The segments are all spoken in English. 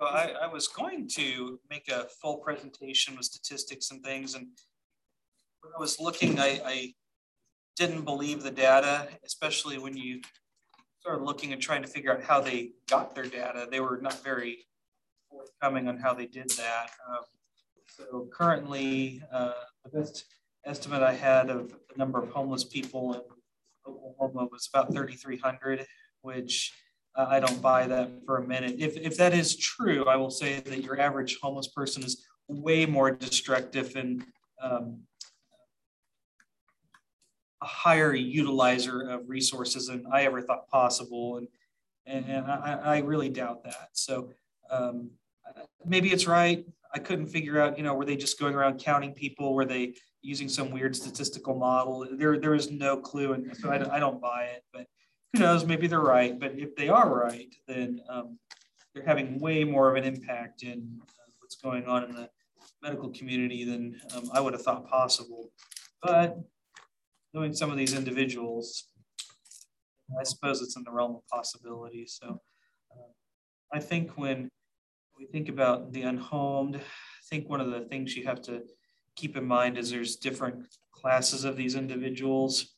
Well, I, I was going to make a full presentation with statistics and things, and when I was looking, I, I didn't believe the data, especially when you started looking and trying to figure out how they got their data. They were not very forthcoming on how they did that. Um, so currently, uh, the best estimate I had of the number of homeless people in Oklahoma was about 3,300, which uh, I don't buy that for a minute. If, if that is true, I will say that your average homeless person is way more destructive and um, a higher utilizer of resources than I ever thought possible. And, and I, I really doubt that. So um, maybe it's right. I couldn't figure out, you know, were they just going around counting people? Were they using some weird statistical model? There, there is no clue. And so I, I don't buy it, but who knows, maybe they're right. But if they are right, then um, they're having way more of an impact in uh, what's going on in the medical community than um, I would have thought possible. But knowing some of these individuals, I suppose it's in the realm of possibility. So uh, I think when we think about the unhomed, I think one of the things you have to keep in mind is there's different classes of these individuals.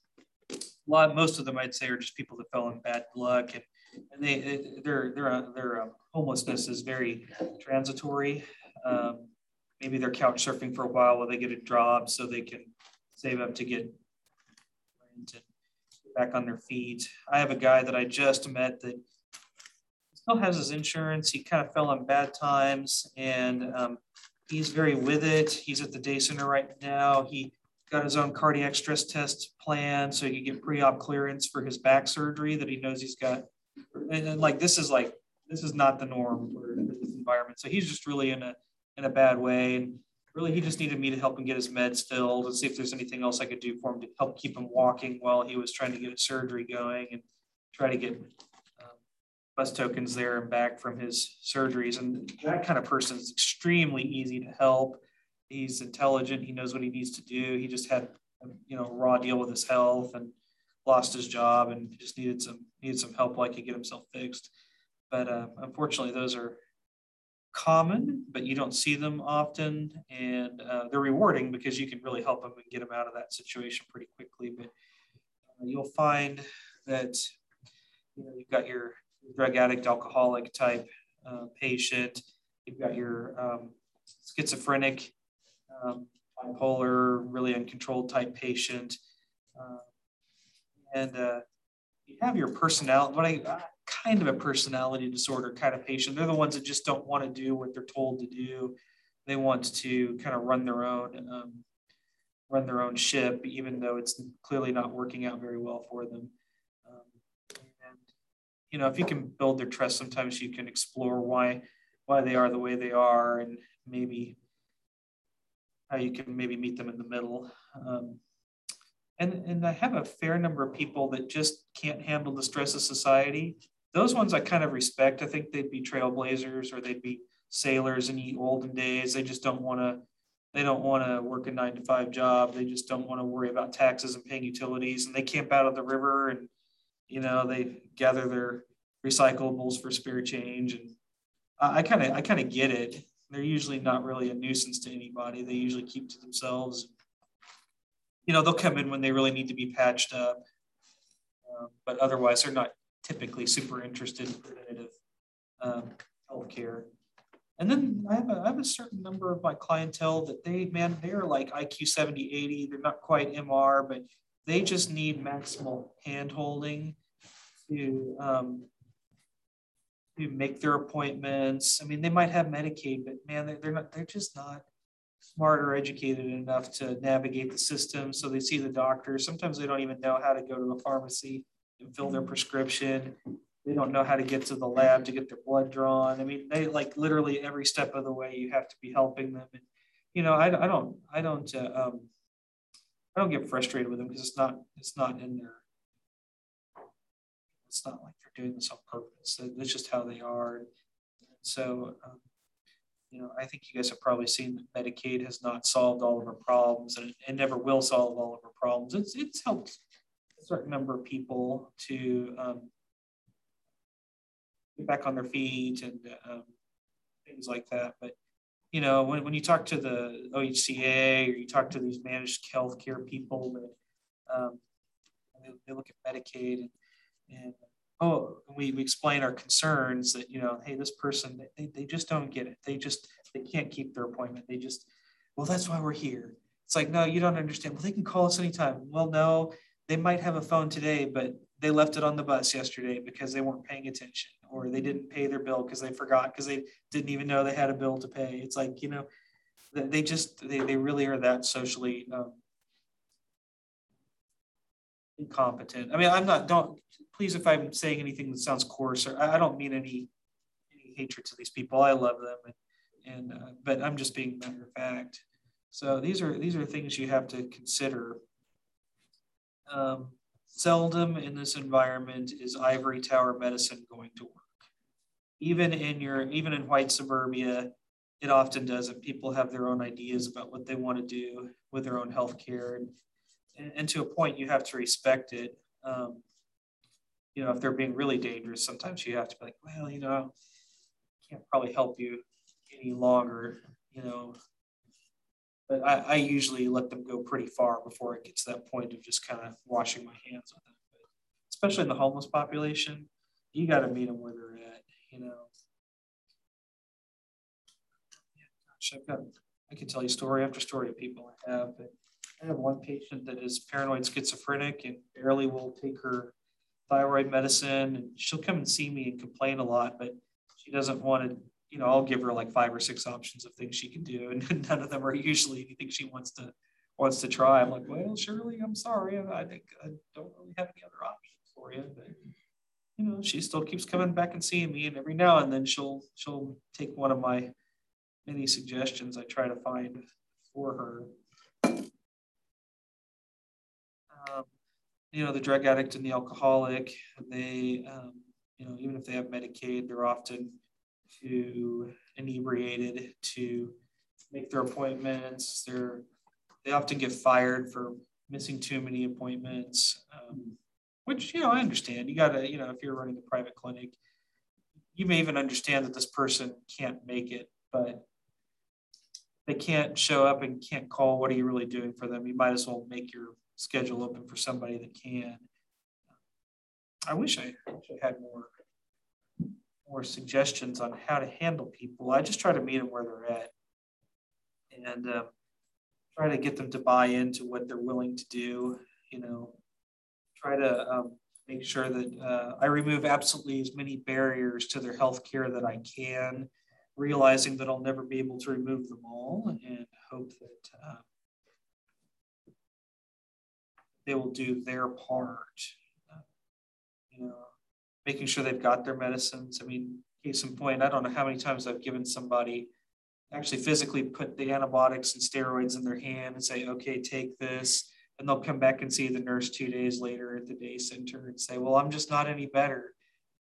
A lot, most of them I'd say are just people that fell in bad luck, and, and they their their their um, homelessness is very transitory. Um, maybe they're couch surfing for a while while they get a job, so they can save up to get back on their feet. I have a guy that I just met that still has his insurance. He kind of fell on bad times and um, he's very with it. He's at the day center right now. He got his own cardiac stress test plan so he could get pre-op clearance for his back surgery that he knows he's got. And, and like this is like this is not the norm for this environment. So he's just really in a in a bad way. And really he just needed me to help him get his meds filled and see if there's anything else I could do for him to help keep him walking while he was trying to get his surgery going and try to get um, bus tokens there and back from his surgeries. And that kind of person is extremely easy to help. He's intelligent. He knows what he needs to do. He just had, you know, raw deal with his health and lost his job and just needed some needed some help like he get himself fixed. But uh, unfortunately, those are common, but you don't see them often. And uh, they're rewarding because you can really help them and get them out of that situation pretty quickly. But uh, you'll find that you know, you've got your drug addict, alcoholic type uh, patient, you've got your um, schizophrenic, um, bipolar, really uncontrolled type patient. Uh, and uh, you have your personality. What I, kind of a personality disorder kind of patient. They're the ones that just don't want to do what they're told to do. They want to kind of run their own um, run their own ship, even though it's clearly not working out very well for them. Um, and you know, if you can build their trust, sometimes you can explore why why they are the way they are, and maybe how you can maybe meet them in the middle. Um, and, and I have a fair number of people that just can't handle the stress of society those ones I kind of respect. I think they'd be trailblazers or they'd be sailors in the olden days. They just don't want to they don't want to work a nine to five job. They just don't want to worry about taxes and paying utilities. And they camp out of the river and you know they gather their recyclables for spare change. And I kind of I kind of get it. They're usually not really a nuisance to anybody. They usually keep to themselves. You know they'll come in when they really need to be patched up, um, but otherwise they're not typically super interested in preventative um, healthcare. And then I have, a, I have a certain number of my clientele that they, man, they're like IQ 70, 80. They're not quite MR, but they just need maximal hand holding to, um, to make their appointments. I mean, they might have Medicaid, but man, they're, not, they're just not smart or educated enough to navigate the system. So they see the doctor. Sometimes they don't even know how to go to a pharmacy and fill their prescription. They don't know how to get to the lab to get their blood drawn. I mean, they like literally every step of the way you have to be helping them. And you know, I, I don't, I don't, uh, um, I don't get frustrated with them because it's not, it's not in their, it's not like they're doing this on purpose. It's just how they are. So, um, you know, I think you guys have probably seen that Medicaid has not solved all of our problems and it never will solve all of our problems. It's, it's helped a certain number of people to um, get back on their feet and um, things like that. But you know, when, when you talk to the OHCA or you talk to these managed healthcare people that um, they, they, look at Medicaid and, and oh, we, we explain our concerns that, you know, hey, this person, they, they just don't get it. They just, they can't keep their appointment. They just, well, that's why we're here. It's like, no, you don't understand. Well, they can call us anytime. Well, no, they might have a phone today, but they left it on the bus yesterday because they weren't paying attention or they didn't pay their bill because they forgot because they didn't even know they had a bill to pay. It's like, you know, they just, they, they really are that socially um, incompetent. I mean, I'm not, don't, please, if I'm saying anything that sounds coarse, or I, don't mean any, any hatred to these people. I love them. And, and uh, but I'm just being matter of fact. So these are these are things you have to consider. Um, seldom in this environment is ivory tower medicine going to work. Even in your even in white suburbia, it often doesn't. People have their own ideas about what they want to do with their own health care, and, and, and, to a point, you have to respect it. Um, you know, if they're being really dangerous, sometimes you have to be like, well, you know, I can't probably help you any longer. You know, but I, I, usually let them go pretty far before it gets to that point of just kind of washing my hands with them. But especially in the homeless population, you got to meet them where they're at, you know. Gosh, I've got, I can tell you story after story of people I have. But I have one patient that is paranoid schizophrenic and barely will take her thyroid medicine. And she'll come and see me and complain a lot, but she doesn't want to you know, I'll give her like five or six options of things she can do, and none of them are usually anything she wants to wants to try. I'm like, well, Shirley, I'm sorry, I think I don't really have any other options for you, but you know, she still keeps coming back and seeing me, and every now and then she'll she'll take one of my many suggestions I try to find for her. Um, you know, the drug addict and the alcoholic, they, um, you know, even if they have Medicaid, they're often too inebriated to make their appointments. They're they often get fired for missing too many appointments, um, which you know I understand. You gotta you know if you're running a private clinic, you may even understand that this person can't make it, but they can't show up and can't call. What are you really doing for them? You might as well make your schedule open for somebody that can. I wish I, had more more suggestions on how to handle people. I just try to meet them where they're at and uh, try to get them to buy into what they're willing to do. You know, try to um, make sure that uh, I remove absolutely as many barriers to their health care that I can, realizing that I'll never be able to remove them all and hope that uh, they will do their part. You know, making sure they've got their medicines. I mean, case in point, I don't know how many times I've given somebody actually physically put the antibiotics and steroids in their hand and say, okay, take this. And they'll come back and see the nurse two days later at the day center and say, well, I'm just not any better.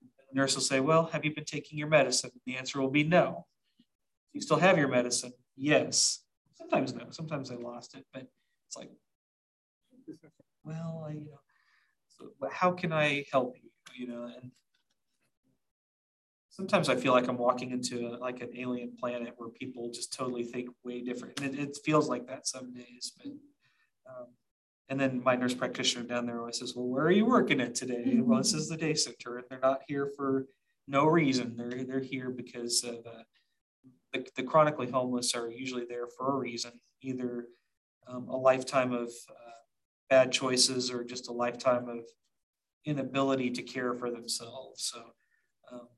The nurse will say, well, have you been taking your medicine? And the answer will be no. You still have your medicine? Yes. Sometimes no. Sometimes I lost it, but it's like, well, I, you know, so how can I help you? you know, and sometimes I feel like I'm walking into a, like an alien planet where people just totally think way different. And it, it feels like that some days, but, um, and then my nurse practitioner down there always says, well, where are you working at today? Mm-hmm. Well, this is the day center and they're not here for no reason. They're, they're here because of, uh, the, the chronically homeless are usually there for a reason, either um, a lifetime of uh, bad choices or just a lifetime of inability to care for themselves. So um,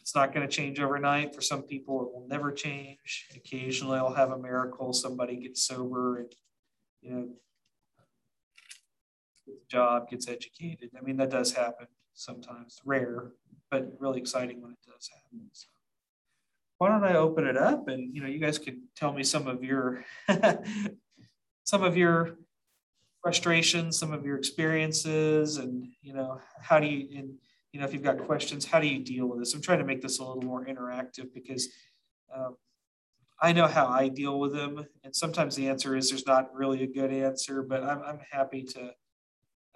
it's not going to change overnight. For some people, it will never change. Occasionally, I'll have a miracle. Somebody gets sober and, you know, gets a job, gets educated. I mean, that does happen sometimes. Rare, but really exciting when it does happen. So why don't I open it up and, you know, you guys can tell me some of your, some of your frustrations, some of your experiences, and you know how do you and you know if you've got questions, how do you deal with this? I'm trying to make this a little more interactive because um, I know how I deal with them, and sometimes the answer is there's not really a good answer, but I'm I'm happy to,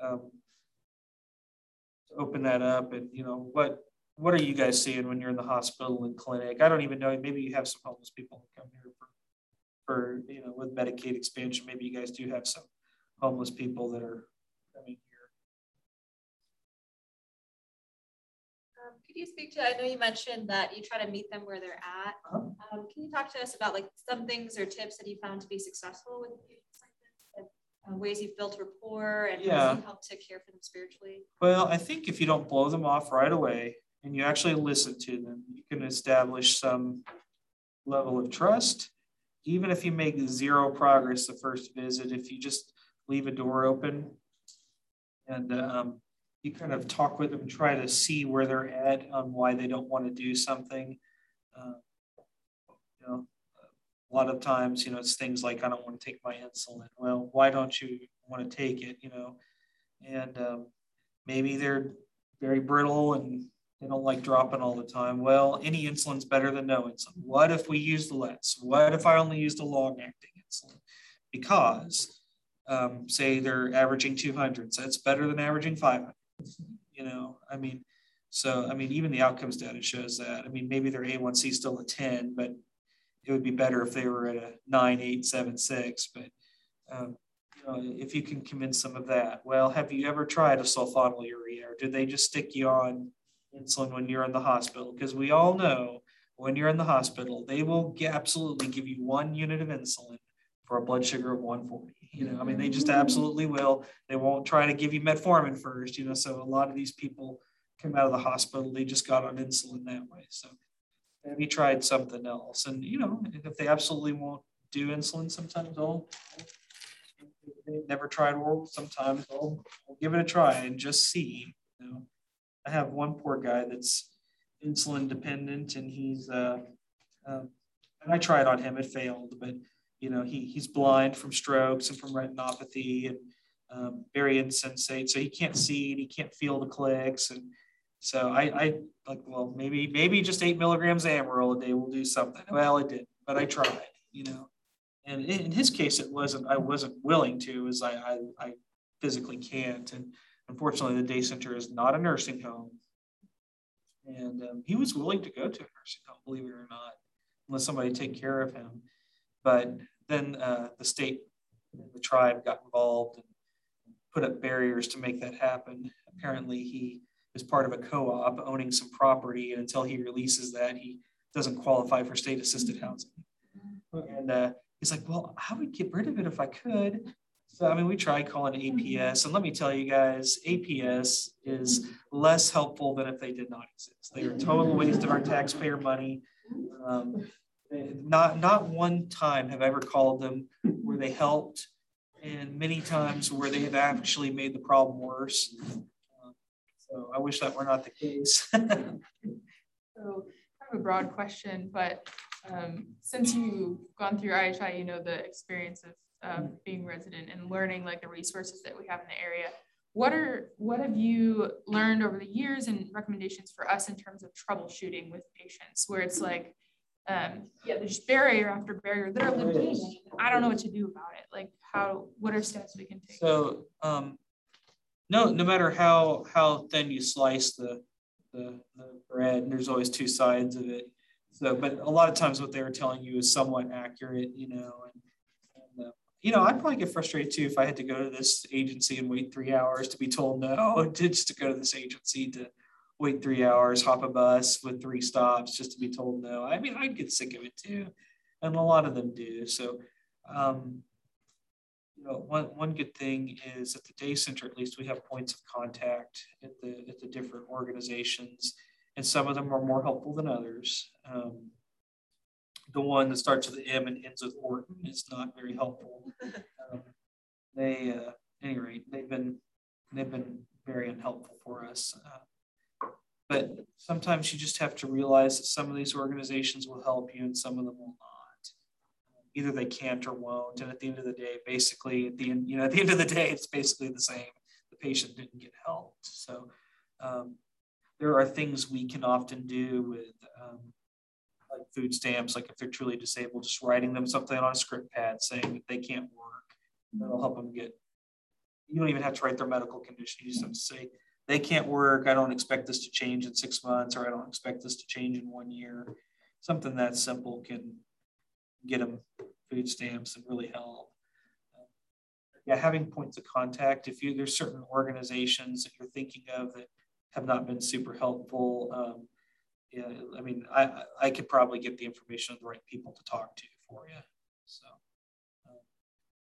um, to open that up and you know what what are you guys seeing when you're in the hospital and clinic? I don't even know. Maybe you have some homeless people come here for, for you know, with Medicaid expansion. Maybe you guys do have some homeless people that are coming here. Um, could you speak to? I know you mentioned that you try to meet them where they're at. Uh -huh. um, can you talk to us about like some things or tips that you found to be successful with patients like this? And, uh, ways you've built rapport and yeah. help to care for them spiritually? Well, I think if you don't blow them off right away and you actually listen to them, you can establish some level of trust. Even if you make zero progress the first visit, if you just leave a door open and um, you kind of talk with them try to see where they're at on why they don't want to do something. Uh, you know, a lot of times, you know, it's things like, I don't want to take my insulin. Well, why don't you want to take it? You know, and um, maybe they're very brittle and they don't like dropping all the time. Well, any insulin's better than no insulin. What if we used less? What if I only used a long acting insulin? Because, um, say they're averaging 200, so it's better than averaging 500. You know, I mean, so I mean, even the outcomes data shows that. I mean, maybe their A1C is still a 10, but it would be better if they were at a 9, 8, 7, 6. But um, you know, if you can convince them of that, well, have you ever tried a sulfonylurea, or did they just stick you on insulin when you're in the hospital? Because we all know when you're in the hospital, they will absolutely give you one unit of insulin for a blood sugar of 140. You know, I mean, they just absolutely will. They won't try to give you metformin first, you know. So a lot of these people come out of the hospital, they just got on insulin that way. So have you tried something else? And you know, if they absolutely won't do insulin, sometimes they'll they never tried oral, sometimes they'll give it a try and just see. You know, I have one poor guy that's insulin dependent, and he's uh, um, and I tried on him, it failed, but you know, he, he's blind from strokes and from retinopathy and um, very insensate. So he can't see and he can't feel the clicks. And so I, I like, well, maybe, maybe just eight milligrams of Amaryl a day will do something. Well, it did, but I tried, you know, and in his case, it wasn't, I wasn't willing to, as I, I, I physically can't. And unfortunately the day center is not a nursing home. And um, he was willing to go to a nursing home, believe it or not, unless somebody take care of him. But then uh, the state, and the tribe got involved and put up barriers to make that happen. Apparently, he is part of a co-op owning some property, and until he releases that, he doesn't qualify for state-assisted housing. And uh, he's like, "Well, I would get rid of it if I could." So I mean, we tried calling APS, and let me tell you guys, APS is less helpful than if they did not exist. They are a total waste of our taxpayer money. Um, not not one time have I ever called them where they helped, and many times where they have actually made the problem worse. Um, so I wish that were not the case. so, kind of a broad question, but um, since you've gone through IHI, you know the experience of uh, being resident and learning like the resources that we have in the area. What are what have you learned over the years and recommendations for us in terms of troubleshooting with patients, where it's like um, yeah, there's barrier after barrier. They're living. I don't know what to do about it. Like how, what are steps we can take? So, um, no, no matter how how thin you slice the, the the bread, and there's always two sides of it. So, but a lot of times what they were telling you is somewhat accurate, you know. And, and uh, you know, I'd probably get frustrated too if I had to go to this agency and wait three hours to be told no, just to go to this agency to wait three hours, hop a bus with three stops just to be told no. I mean, I'd get sick of it too. And a lot of them do. So, um, you know, one, one good thing is at the day center, at least we have points of contact at the, at the different organizations, and some of them are more helpful than others. Um, the one that starts with M and ends with Orton is not very helpful. Um, they, uh, at any rate, they've been, they've been very unhelpful for us. Uh, but sometimes you just have to realize that some of these organizations will help you and some of them will not. Either they can't or won't. And at the end of the day, basically, at the end, you know, at the end of the day, it's basically the same. The patient didn't get helped. So um, there are things we can often do with um, like food stamps, like if they're truly disabled, just writing them something on a script pad saying that they can't work. That'll help them get. You don't even have to write their medical condition. You just have to say they can't work. I don't expect this to change in six months, or I don't expect this to change in one year. Something that simple can get them food stamps and really help. Yeah, having points of contact. If you there's certain organizations that you're thinking of that have not been super helpful. Um, yeah, I mean, I I could probably get the information of the right people to talk to for you. So,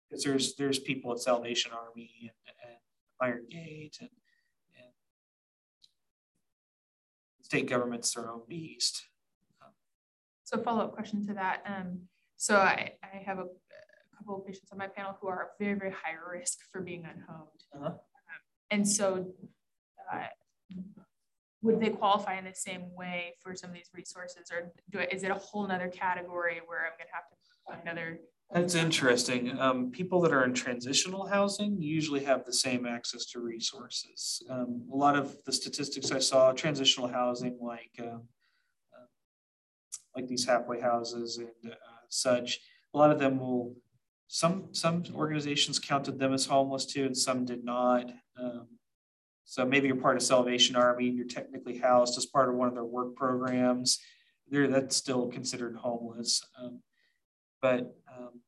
because um, there's there's people at Salvation Army and, and Iron Gate and and state government's their own beast. So follow up question to that. Um, so I, I have a, a, couple of patients on my panel who are very, very high risk for being unhomed. Uh-huh. Um, and so uh, would they qualify in the same way for some of these resources or do I, is it a whole nother category where I'm going to have to another that's interesting. Um, people that are in transitional housing usually have the same access to resources. Um, a lot of the statistics I saw, transitional housing, like uh, like these halfway houses and uh, such, a lot of them will. Some some organizations counted them as homeless too, and some did not. Um, so maybe you're part of Salvation Army and you're technically housed as part of one of their work programs. There, that's still considered homeless. Um, but um,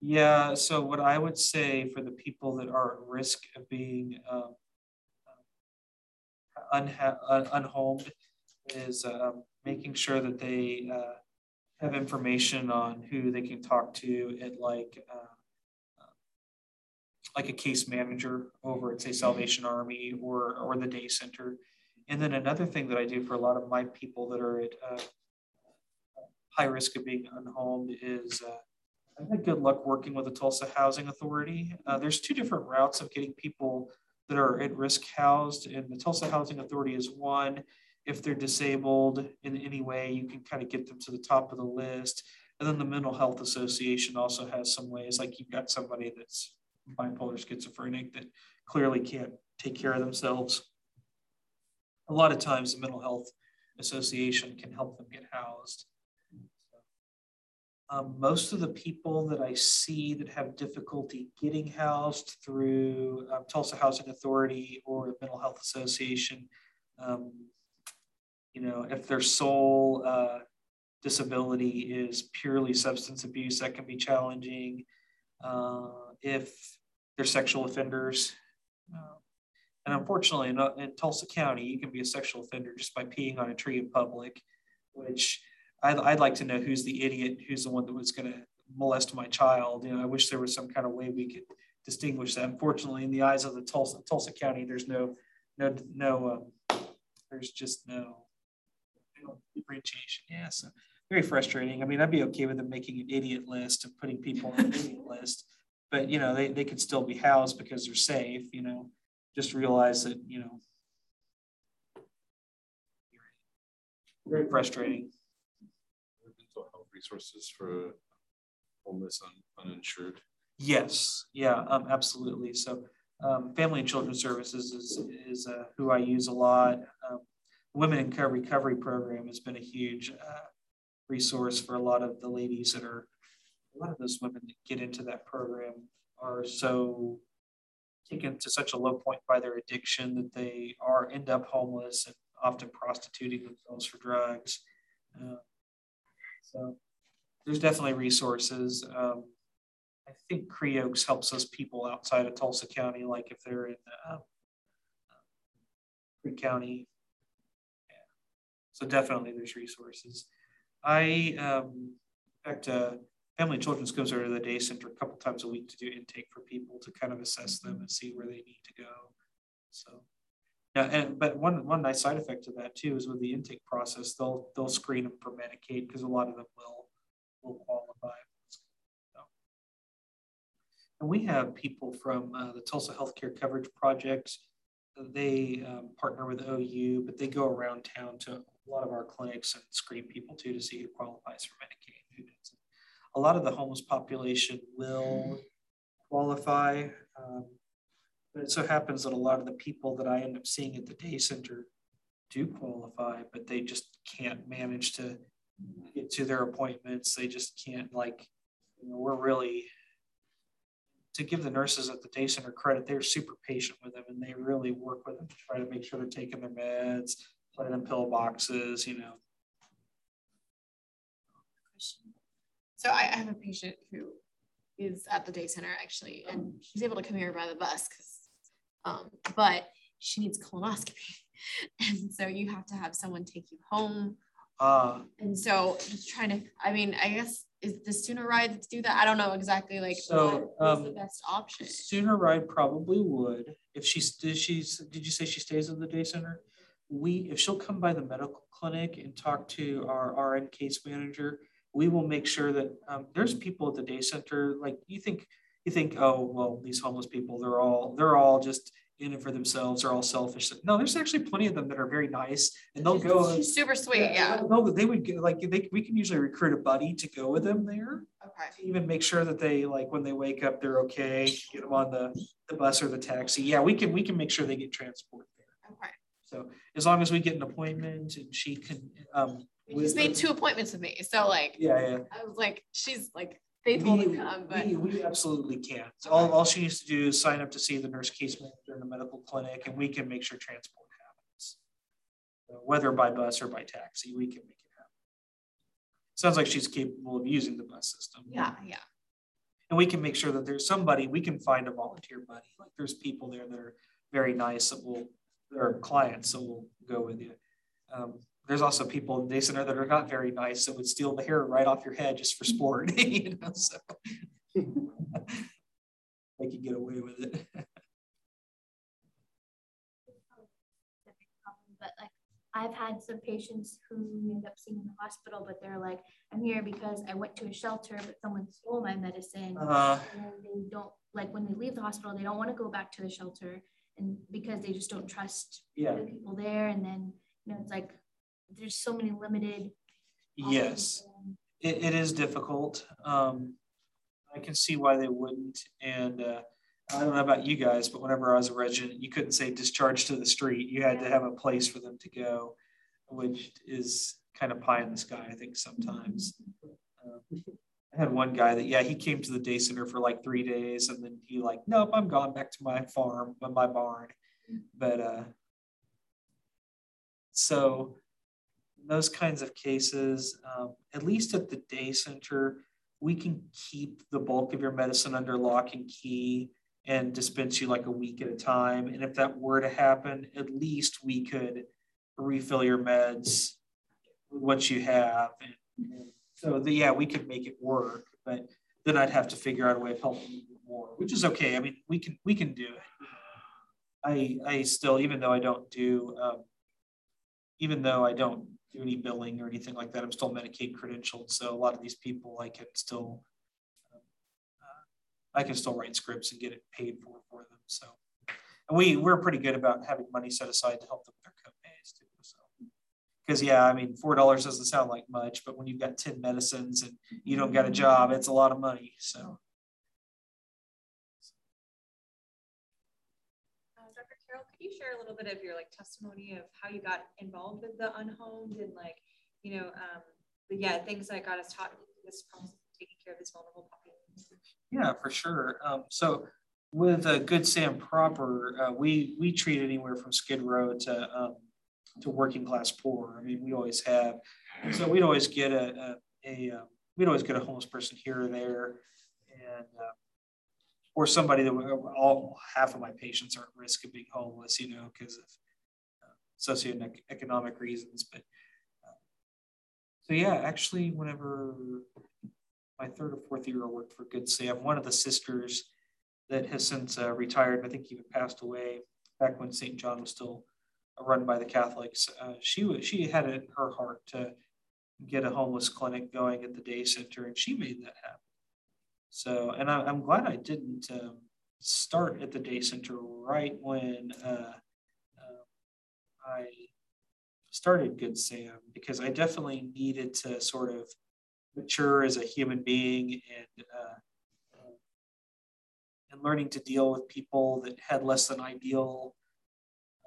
yeah, so what I would say for the people that are at risk of being um, unha- un- unhomed is um, making sure that they uh, have information on who they can talk to at like uh, like a case manager over at say Salvation Army or or the day center. And then another thing that I do for a lot of my people that are at uh, high risk of being unhomed is uh, I've had good luck working with the Tulsa Housing Authority. Uh, there's two different routes of getting people that are at risk housed, and the Tulsa Housing Authority is one. If they're disabled in any way, you can kind of get them to the top of the list. And then the Mental Health Association also has some ways, like you've got somebody that's bipolar schizophrenic that clearly can't take care of themselves. A lot of times, the Mental Health Association can help them get housed. Um, most of the people that I see that have difficulty getting housed through um, Tulsa Housing Authority or the Mental Health Association, um, you know, if their sole uh, disability is purely substance abuse, that can be challenging. Uh, if they're sexual offenders, uh, and unfortunately, in, in Tulsa County, you can be a sexual offender just by peeing on a tree in public, which I'd, I'd like to know who's the idiot, who's the one that was going to molest my child. You know, I wish there was some kind of way we could distinguish that. Unfortunately, in the eyes of the Tulsa Tulsa County, there's no no no um, there's just no, no differentiation. Yeah, so very frustrating. I mean, I'd be okay with them making an idiot list and putting people on the idiot list, but you know, they, they could still be housed because they're safe. You know, just realize that you know, very frustrating resources for homeless un, uninsured? Yes, yeah, um, absolutely. So um, Family and Children Services is, is uh, who I use a lot. Um, Women in Recovery, Recovery Program has been a huge uh, resource for a lot of the ladies that are, a lot of those women that get into that program are so taken to such a low point by their addiction that they are end up homeless and often prostituting themselves for drugs. Uh, so there's definitely resources. Um, I think CREOKS helps us people outside of Tulsa County, like if they're in uh, Creek County. Yeah. So definitely there's resources. I, um, in fact, uh, Family and Children's goes over to the day center a couple times a week to do intake for people to kind of assess them and see where they need to go. So, yeah, and but one one nice side effect of that too is with the intake process, they'll they'll screen them for Medicaid because a lot of them will qualify. And we have people from uh, the Tulsa Healthcare Coverage Project. They um, partner with OU, but they go around town to a lot of our clinics and screen people too to see who qualifies for Medicaid who doesn't. A lot of the homeless population will qualify. Um, but it so happens that a lot of the people that I end up seeing at the day center do qualify, but they just can't manage to get to their appointments. They just can't like, you know, we're really to give the nurses at the day center credit, they're super patient with them and they really work with them to try to make sure they're taking their meds, putting in pill boxes, you know. So I have a patient who is at the day center actually, and she's able to come here by the bus um, but she needs colonoscopy, and so you have to have someone take you home. Uh, and so just trying to, I mean, I guess is the sooner ride to do that? I don't know exactly like so, what um, is the best option. SoonerRide probably would. If she's did she's did you say she stays at the day center? We if she'll come by the medical clinic and talk to our RN case manager, we will make sure that um, there's people at the day center like you think you think oh well these homeless people they're all they're all just in it for themselves they're all selfish no there's actually plenty of them that are very nice and they'll go She's super sweet, yeah. no they would get like they, we can usually recruit a buddy to go with them there Okay. even make sure that they like when they wake up they're okay get them on the, the bus or the taxi yeah we can we can make sure they get transport there Okay. so as long as we get an appointment and she can um just made two appointments with me, so like yeah yeah I was like, she's like we, come, but we, we absolutely can. All, all she needs to do is sign up to see the nurse case manager in the medical clinic and we can make sure transport happens. Whether by bus or by taxi, we can make it happen. Sounds like she's capable of using the bus system. yeah, yeah. And we can make sure that there's somebody, we can find a volunteer buddy. Like there's people there that are very nice that will, are clients that will go with you. Um, there's also people in day center that are not very nice that would steal the hair right off your head just for sport, you know, so they can get away with it. But like I've had some patients who end up seeing in the hospital, but they're like, I'm here because I went to a shelter, but someone stole my medicine. Uh, and they don't like when they leave the hospital, they don't want to go back to the shelter and because they just don't trust yeah, the people there. And then, you know, it's like there's so many limited yes, it, it is difficult. Um, I can see why they wouldn't. And uh, I don't know about you guys, but whenever I was a resident, you couldn't say discharge to the street. You had to have a place for them to go, which is kind of pie in the sky, I think, sometimes. Uh, I had one guy that, yeah, he came to the day center for like three days and then he like, nope, I'm gone back to my farm, my barn. But uh, so those kinds of cases, um, at least at the day center, we can keep the bulk of your medicine under lock and key and dispense you like a week at a time. And if that were to happen, at least we could refill your meds with what you have. And, so, the, yeah, we could make it work, but then I'd have to figure out a way of helping you more, which is okay. I mean, we can we can do it. I I still, even though I don't do, um, even though I don't do any billing or anything like that, I'm still Medicaid credentialed. So a lot of these people, I can still, um, uh, I can still write scripts and get it paid for for them. So, and we we're pretty good about having money set aside to help them with their copays too. So, because yeah, I mean, four dollars doesn't sound like much, but when you've got ten medicines and you don't got a job, it's a lot of money. So. You share a little bit of your like testimony of how you got involved with the unhomed and like, you know, um, yeah, things that got us taught this process taking care of this vulnerable population? Yeah, for sure. Um, so with a Good Sam proper, uh, we we treat anywhere from Skid Row to um, to working class poor. I mean, we always have. So we'd always get a a, a uh, we'd always get a homeless person here or there, and uh, or somebody that all half of my patients are at risk of being homeless, you know, because of uh, socioeconomic reasons. But uh, so yeah, actually, whenever my third or fourth year I worked for Good Sam, one of the sisters that has since uh, retired, I think even passed away back when St. John was still run by the Catholics. Uh, she was she had it in her heart to get a homeless clinic going at the day center, and she made that happen. So, and I, am glad I didn't um, start at the day center right when uh, uh, I started Good Sam because I definitely needed to sort of mature as a human being and uh, and learning to deal with people that had less than ideal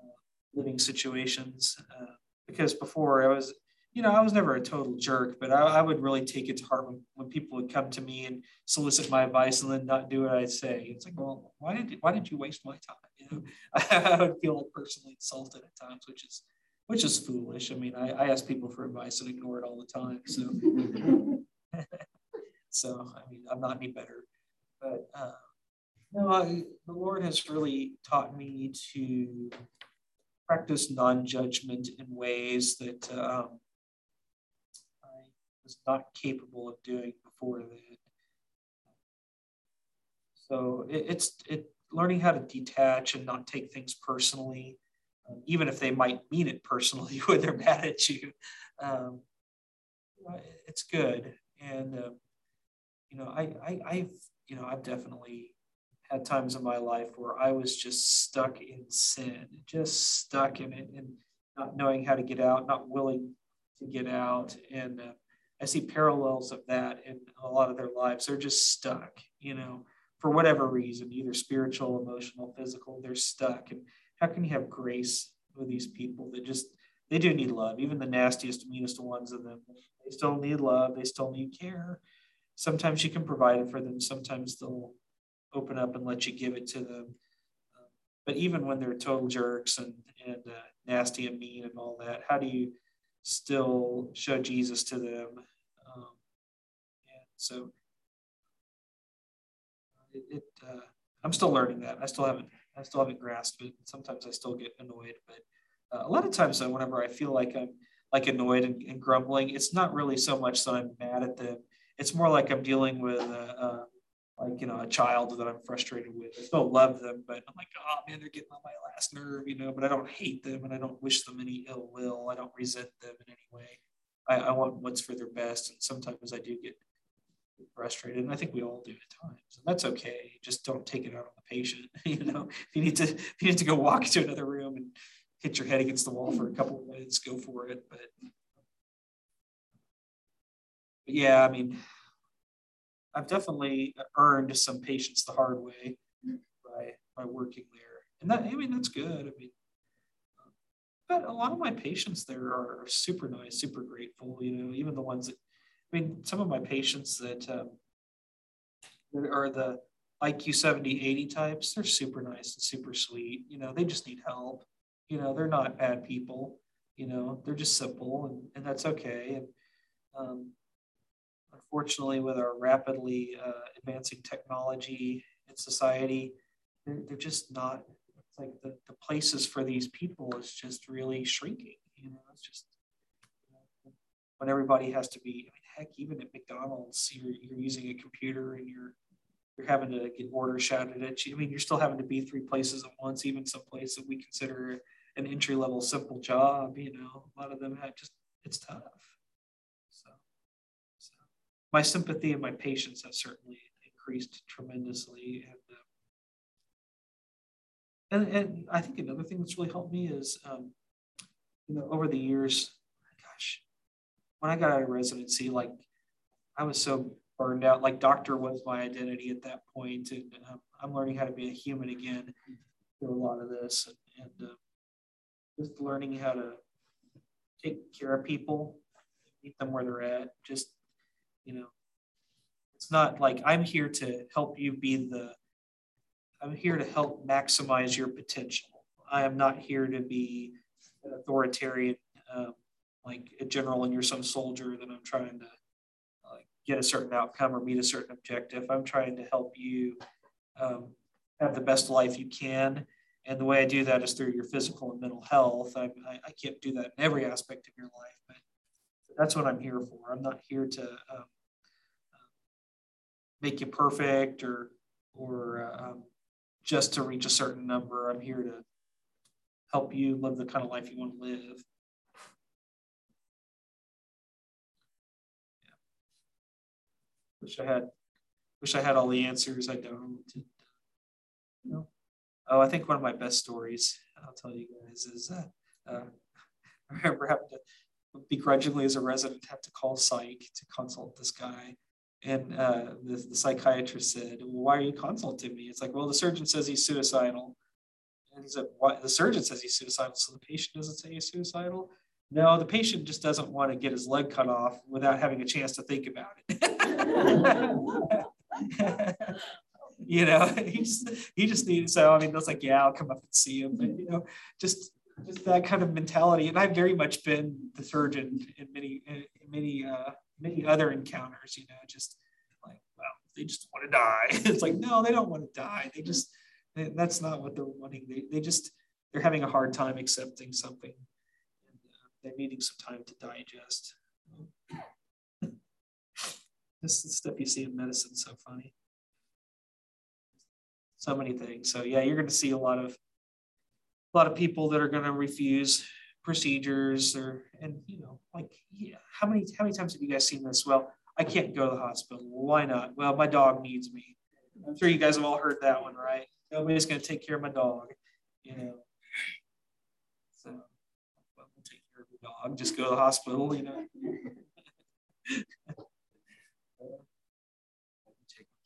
uh, living situations. Uh, because before I was you know, I was never a total jerk, but I, I, would really take it to heart when, when people would come to me and solicit my advice and then not do what I say. It's like, well, why did why did you waste my time? You know, I, would feel like personally insulted at times, which is which is foolish. I mean, I, I ask people for advice and ignore it all the time. So, so I mean, I'm not any better. But uh, no, I, the Lord has really taught me to practice non-judgment in ways that um, was not capable of doing before that. So it, it's it learning how to detach and not take things personally, um, even if they might mean it personally when they're mad at you. Um, it's good, and uh, you know, I, I I've you know I've definitely had times in my life where I was just stuck in sin, just stuck in it, and not knowing how to get out, not willing to get out, and uh, I see parallels of that in a lot of their lives. They're just stuck, you know, for whatever reason, either spiritual, emotional, physical, they're stuck. And how can you have grace with these people that just, they do need love, even the nastiest, meanest ones of them. They still need love, they still need care. Sometimes you can provide it for them, sometimes they'll open up and let you give it to them. But even when they're total jerks and, and uh, nasty and mean and all that, how do you still show Jesus to them so it, it uh, I'm still learning that. I still haven't I still haven't grasped it. Sometimes I still get annoyed, but uh, a lot of times though, whenever I feel like I'm like annoyed and, and, grumbling, it's not really so much that I'm mad at them. It's more like I'm dealing with a, like you know a child that I'm frustrated with. I still love them, but I'm like, oh man, they're getting on my last nerve, you know. But I don't hate them, and I don't wish them any ill will. I don't resent them in any way. I, I want what's for their best, and sometimes I do get frustrated, and I think we all do at times, and that's okay. Just don't take it out on the patient. you know, if you need to, if you need to go walk to another room and hit your head against the wall for a couple of minutes, go for it. But, but yeah, I mean, I've definitely earned some patience the hard way by by working there, and that I mean that's good. I mean, but a lot of my patients there are super nice, super grateful. You know, even the ones that I mean, some of my patients that um, are the IQ 70, 80 types, they're super nice and super sweet. You know, they just need help. You know, they're not bad people. You know, they're just simple, and, and that's okay. And um, unfortunately, with our rapidly uh, advancing technology in society, they're, they're just not, it's like the, the places for these people is just really shrinking. You know, it's just you know, when everybody has to be, I heck, even at McDonald's, you're, you're using a computer and you're you're having to get orders shouted at you. I mean, you're still having to be three places at once, even some place that we consider an entry level simple job. You know, a lot of them have just it's tough So, so my sympathy and my patience have certainly increased tremendously. And, uh, and, and I think another thing that's really helped me is, um, you know, over the years, when I got out of residency, like I was so burned out. Like doctor was my identity at that point, and um, I'm learning how to be a human again through a lot of this, and, and uh, just learning how to take care of people, meet them where they're at, just you know it's not like i'm here to help you be the i'm here to help maximize your potential i am not here to be an authoritarian um, like a general and you're some soldier that i'm trying to uh, get a certain outcome or meet a certain objective i'm trying to help you um, have the best life you can and the way i do that is through your physical and mental health I, I, I can't do that in every aspect of your life but that's what I'm here for. I'm not here to um, make you perfect or or um, just to reach a certain number. I'm here to help you live the kind of life you want to live. Wish I had wish I had all the answers. I don't. You know. Oh, I think one of my best stories I'll tell you guys is uh, uh, I remember having to begrudgingly as a resident have to call psych to consult this guy. And uh, the, the psychiatrist said, well, why are you consulting me? It's like, well, the surgeon says he's suicidal. And he said, why? The surgeon says he's suicidal, so the patient doesn't say he's suicidal. No, the patient just doesn't want to get his leg cut off without having a chance to think about it. you know, he just he just needs so I mean that's like, yeah, I'll come up and see him. But you know, just just that kind of mentality. And I've very much been the surgeon in many in many uh many other encounters, you know, just like, well, they just want to die. it's like, no, they don't want to die. They just that's not what they're wanting. They they just they're having a hard time accepting something they're needing some time to digest. This is stuff you see in medicine so funny. So many things. So yeah, you're going to see a lot of a lot of people that are going to refuse procedures or and you know like yeah how many how many times have you guys seen this? Well i can't go to the hospital. Why not? Well my dog needs me. I'm sure you guys have all heard that one right? Nobody's going to take care of my dog you know? So well, we'll take care of your dog, just go to the hospital, you know.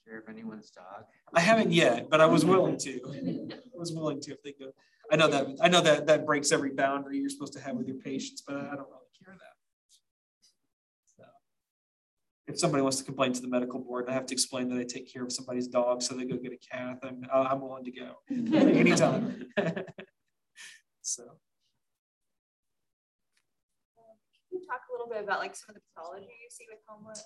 Take care of anyone's dog. I haven't yet, but I was willing to. I was willing to if they go. I know that I know that that breaks every boundary you're supposed to have with your patients, but I don't really care that. So if somebody wants to complain to the medical board, I have to explain that I take care of somebody's dog, so they go get a cath. I'm I'm willing to go anytime. so. Talk a little bit about like some of the pathology you see with homeless?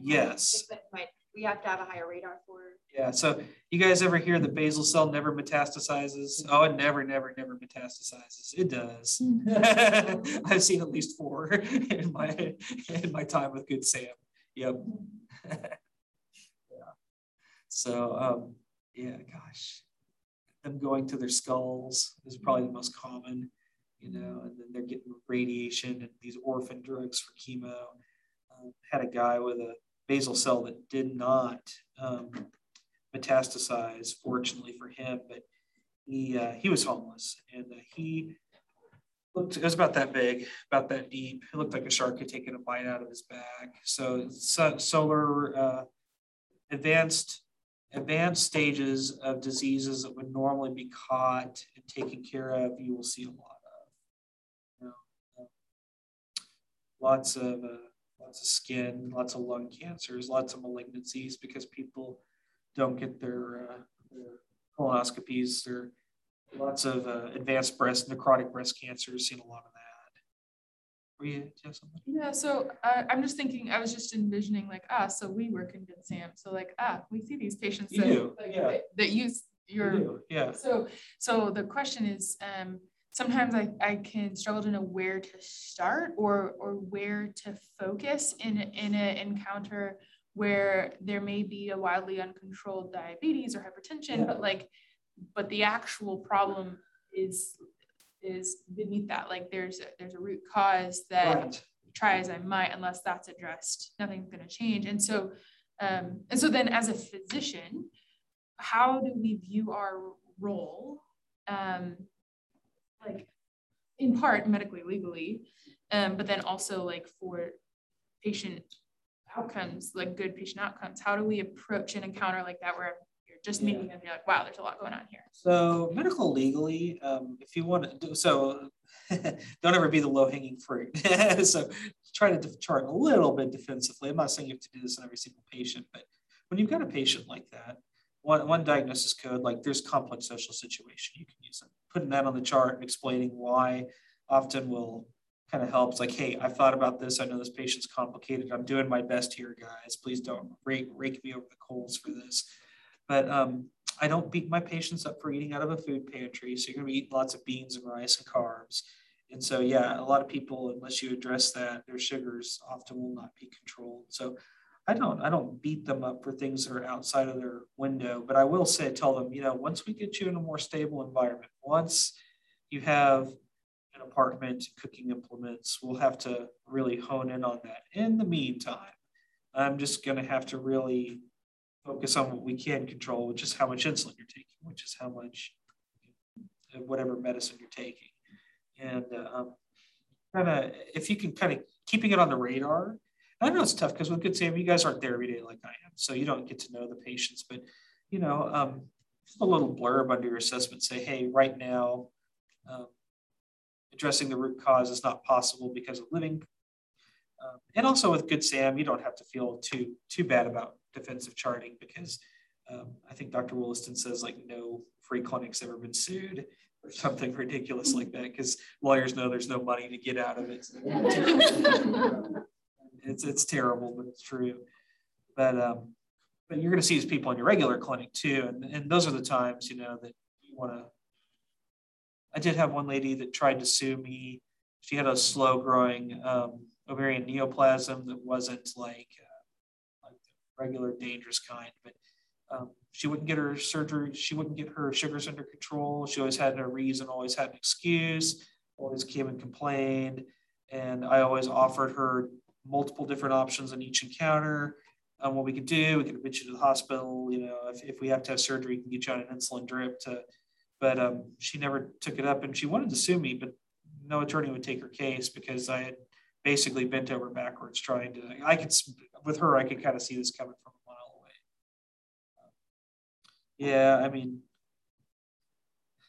Yes. Might, we have to have a higher radar for. Yeah. So you guys ever hear the basal cell never metastasizes? Oh, it never, never, never metastasizes. It does. I've seen at least four in my in my time with Good Sam. Yep. yeah. So um, yeah, gosh, them going to their skulls is probably the most common you know, and then they're getting radiation and these orphan drugs for chemo. Um, had a guy with a basal cell that did not um, metastasize, fortunately for him, but he uh, he was homeless and uh, he looked it was about that big, about that deep. It looked like a shark had taken a bite out of his back. So, so solar uh, advanced advanced stages of diseases that would normally be caught and taken care of, you will see a lot lots of uh, lots of skin, lots of lung cancers, lots of malignancies because people don't get their, uh, their colonoscopies. There lots of uh, advanced breast, necrotic breast cancer. Seen a lot of that. Were you, you something? Yeah, so uh, I'm just thinking. I was just envisioning like ah, so we work in Good Sam. So like ah, we see these patients you that, do. Like, yeah. that, that use your you yeah. So so the question is um sometimes I, I can struggle to know where to start or or where to focus in in an encounter where there may be a wildly uncontrolled diabetes or hypertension, yeah. but like but the actual problem is is beneath that. Like there's a, there's a root cause that right. try as I might, unless that's addressed, nothing's going to change. And so um, and so then as a physician, how do we view our role um, like in part medically legally um, but then also like for patient outcomes like good patient outcomes how do we approach an encounter like that where you're just yeah. meeting and you're like wow there's a lot going on here so medical legally um, if you want to do so don't ever be the low-hanging fruit so try to chart a little bit defensively i'm not saying you have to do this on every single patient but when you've got a patient like that one, one diagnosis code, like there's complex social situation, you can use it. Putting that on the chart and explaining why often will kind of helps like, hey, I've thought about this. I know this patient's complicated. I'm doing my best here, guys. Please don't rake, rake me over the coals for this. But um, I don't beat my patients up for eating out of a food pantry. So you're going to be eating lots of beans and rice and carbs. And so, yeah, a lot of people, unless you address that, their sugars often will not be controlled. So I don't I don't beat them up for things that are outside of their window, but I will say tell them, you know, once we get you in a more stable environment, once you have an apartment, cooking implements, we'll have to really hone in on that. In the meantime, I'm just going to have to really focus on what we can control, which is how much insulin you're taking, which is how much whatever medicine you're taking. And uh, um, kind of, if you can kind of keeping it on the radar, I know it's tough because with Good Sam, you guys aren't there every day like I am, so you don't get to know the patients. But you know, um, just a little blurb under your assessment say, hey, right now, um, addressing the root cause is not possible because of living. Um, and also with Good Sam, you don't have to feel too too bad about defensive charting because um, I think Dr. Williston says like no free clinic's ever been sued or something ridiculous like that because lawyers know there's no money to get out of it. it's it's terrible, but it's true. But um, but you're going to see these people in your regular clinic too, and and those are the times you know that you want to. I did have one lady that tried to sue me. She had a slow growing um, ovarian neoplasm that wasn't like, uh, like regular dangerous kind, but um, she wouldn't get her surgery. She wouldn't get her sugars under control. She always had a reason, always had an excuse, always came and complained. And I always offered her multiple different options in each encounter. Um, what we could do, we could admit you to the hospital. You know, if, if we have to have surgery, we can get you on an insulin drip. To, but um, she never took it up, and she wanted to sue me, but no attorney would take her case because I had basically bent over backwards trying to. I could with her, I could kind of see this coming from a mile away. Yeah, I mean,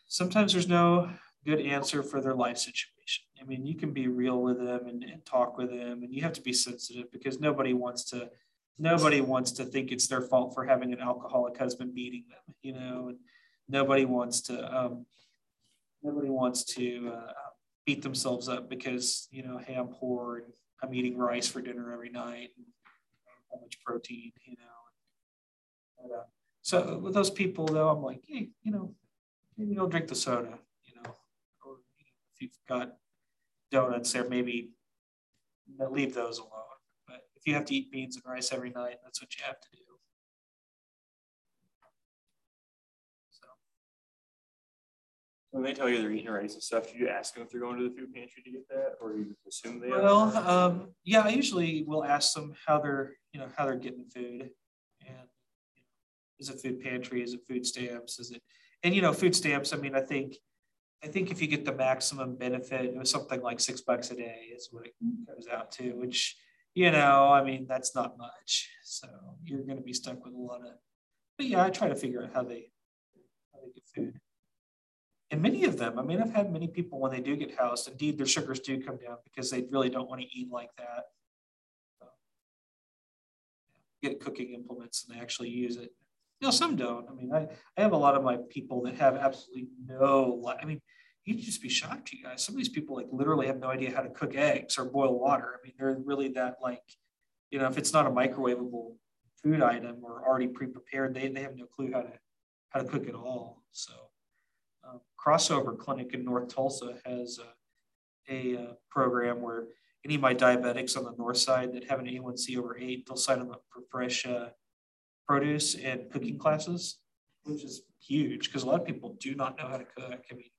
sometimes there's no good answer for their life situation. I mean, you can be real with them and, and talk with them, and you have to be sensitive because nobody wants to nobody wants to think it's their fault for having an alcoholic husband beating them, you know, and nobody wants to um, nobody wants to uh, beat themselves up because you know, hey, I'm poor and I'm eating rice for dinner every night and how much protein, you know. But, uh, so with those people though, I'm like, hey, you know, maybe don't drink the soda, if you've got donuts there, maybe leave those alone. But if you have to eat beans and rice every night, that's what you have to do. When they tell you they're eating rice and stuff, do you ask them if they're going to the food pantry to get that, or you assume they well, are? Um, yeah, I usually will ask them how they're, you know, how they're getting food, and you know, is it food pantry? Is it food stamps? Is it, and you know, food stamps. I mean, I think, I think if you get the maximum benefit, it was something like six bucks a day is what it comes out to, which you know, I mean, that's not much. So you're going to be stuck with a lot of, but yeah, I try to figure out how they, how they get food. And many of them, I mean, I've had many people when they do get housed, indeed, their sugars do come down because they really don't want to eat like that. So, get cooking implements and they actually use it. You know, some don't. I mean, I, I have a lot of my people that have absolutely no, I mean, you'd just be shocked, you guys. Some of these people like literally have no idea how to cook eggs or boil water. I mean, they're really that like, you know, if it's not a microwavable food item or already pre-prepared, they, they have no clue how to how to cook at all. So um, crossover clinic in North Tulsa has a, a, a, program where any of my diabetics on the north side that have an A1C over eight, they'll sign them up for fresh uh, produce and cooking classes, which is huge because a lot of people do not know how to cook. I mean,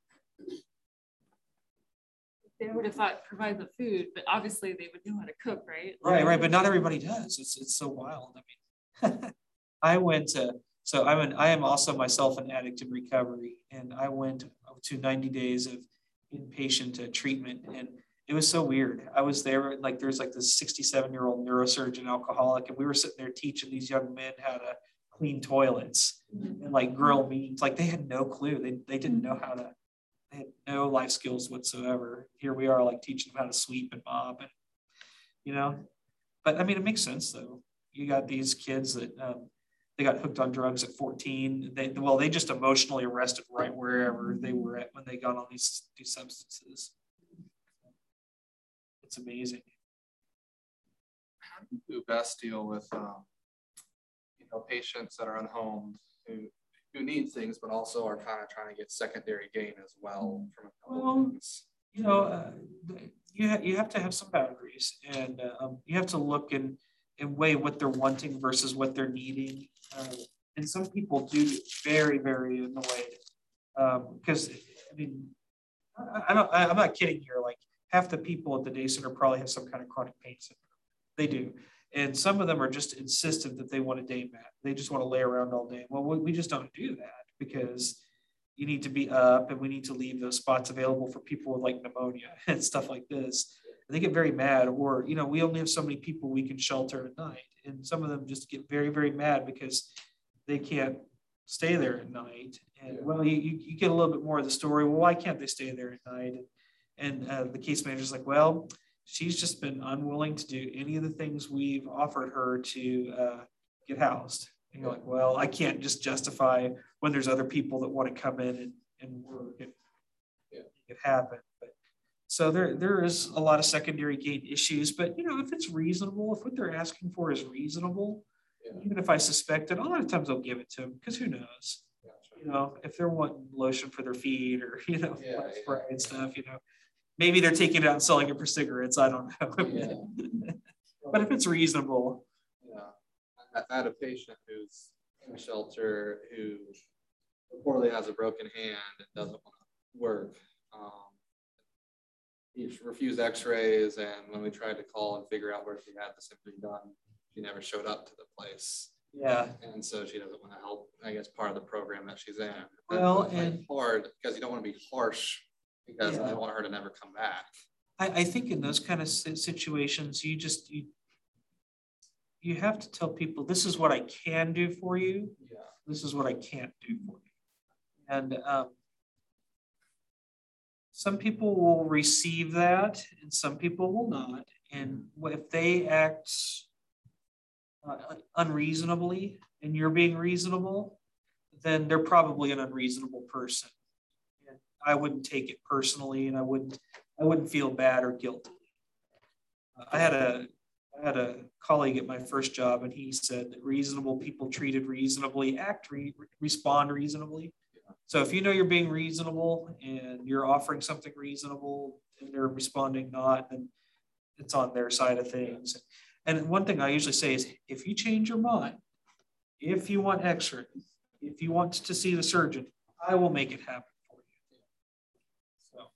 they would have thought provide the food, but obviously they would know how to cook, right? Right, right. But not everybody does. It's it's so wild. I mean, I went to so I'm an I am also myself an addict in recovery, and I went to 90 days of inpatient uh, treatment, and it was so weird. I was there like there's like this 67 year old neurosurgeon alcoholic, and we were sitting there teaching these young men how to clean toilets mm-hmm. and like grill meat. Like they had no clue. They they didn't know how to they had no life skills whatsoever. Here we are, like teaching them how to sweep and mop, and you know. But I mean, it makes sense though. You got these kids that um, they got hooked on drugs at 14. They well, they just emotionally arrested right wherever they were at when they got on these these substances. It's amazing. How do you best deal with um, you know patients that are unhomed who who need things, but also are kind of trying to get secondary gain as well from well, you know, uh, you ha- you have to have some boundaries, and um, you have to look and and weigh what they're wanting versus what they're needing. Uh, and some people do very very annoyed because um, I mean, I, I don't. I, I'm not kidding here. Like half the people at the day center probably have some kind of chronic pain syndrome. They do. And some of them are just insistent that they want a day mat. They just want to lay around all day. Well, we just don't do that because you need to be up and we need to leave those spots available for people with like pneumonia and stuff like this. And they get very mad, or, you know, we only have so many people we can shelter at night. And some of them just get very, very mad because they can't stay there at night. And well, you, you get a little bit more of the story. Well, why can't they stay there at night? And, uh, the case manager's like, well, she's just been unwilling to do any of the things we've offered her to uh, get housed. And you're like, well, I can't just justify when there's other people that want to come in and, and work and Yeah. make it happen. But so there there is a lot of secondary gain issues, but you know, if it's reasonable, if what they're asking for is reasonable, Yeah. even if I suspect it, a lot of times I'll give it to them because who knows? Gotcha. You know, if they're wanting lotion for their feet or you know, Yeah, yeah, spray and stuff, you know, maybe they're taking it out and selling it for cigarettes. I don't know. Yeah. but if it's reasonable, Yeah, I, had a patient who's in a shelter who reportedly has a broken hand and doesn't want to work. Um, he refused X-rays, and when we tried to call and figure out where she had the symptom done, she never showed up to the place, yeah, and so she doesn't want to help. I guess part of the program that she's in. Well, and- hard because you don't want to be harsh because Yeah. I want her to never come back. I, I think in those kind of situations, you just you you have to tell people this is what I can do for you. Yeah. This is what I can't do for you. And um, some people will receive that, and some people will not. And if they act uh, unreasonably, and you're being reasonable, then they're probably an unreasonable person. I wouldn't take it personally, and I wouldn't I wouldn't feel bad or guilty. Uh, I had a I had a colleague at my first job, and he said that reasonable people treated reasonably act re- respond reasonably. So if you know you're being reasonable and you're offering something reasonable and they're responding not, then it's on their side of things. And one thing I usually say is if you change your mind, if you want X-ray, if you want to see the surgeon, I will make it happen for you. So,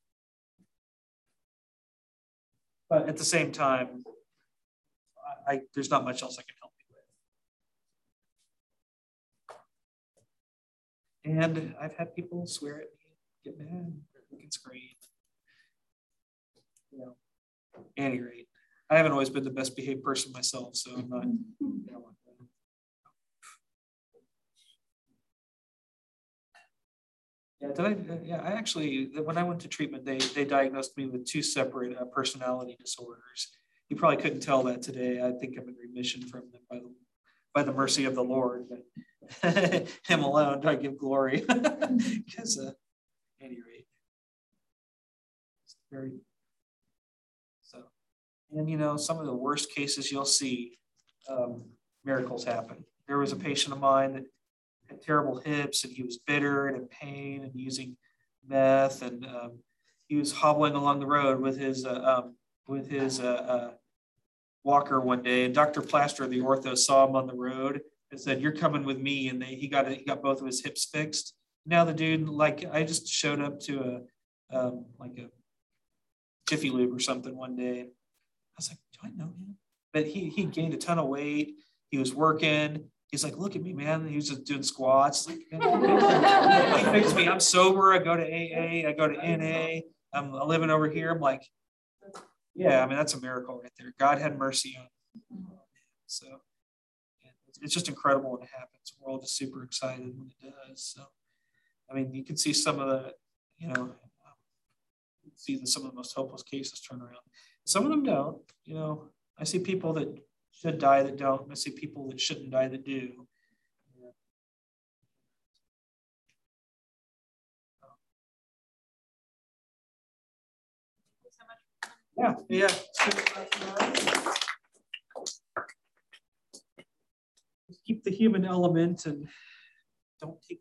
but at the same time, I, I there's not much else I can help you with. And I've had people swear at me, get mad, it's great. You know, at any rate, I haven't always been the best behaved person myself, so I'm not. You know, Yeah, did I, yeah, I actually, when I went to treatment, they, they diagnosed me with two separate uh, personality disorders. You probably couldn't tell that today. I think I'm in remission from them by the, by the mercy of the Lord, but him alone do I give glory. Because, uh, any rate, it's very, so, and you know, some of the worst cases you'll see, um, miracles happen. There was a patient of mine that had terrible hips and he was bitter and in pain and using meth and um, he was hobbling along the road with his uh, um, with his uh, uh, walker one day and Dr. Plaster the ortho saw him on the road and said you're coming with me and they, he got he got both of his hips fixed. Now the dude like I just showed up to a um, like a Jiffy Lube or something one day. I was like do I know him? But he he gained a ton of weight. He was working he's like, look at me, man. He was just doing squats. Like, he fixed me. I'm sober. I go to AA. I go to NA. I'm living over here. I'm like, yeah, I mean, that's a miracle right there. God had mercy on me. So it's just incredible when it happens. We're all just super excited when it does. So, I mean, you can see some of the, you know, see the, some of the most hopeless cases turn around. Some of them don't, you know, I see people that should die that don't. I see people that shouldn't die that do. Yeah, yeah. Keep the human element and don't take the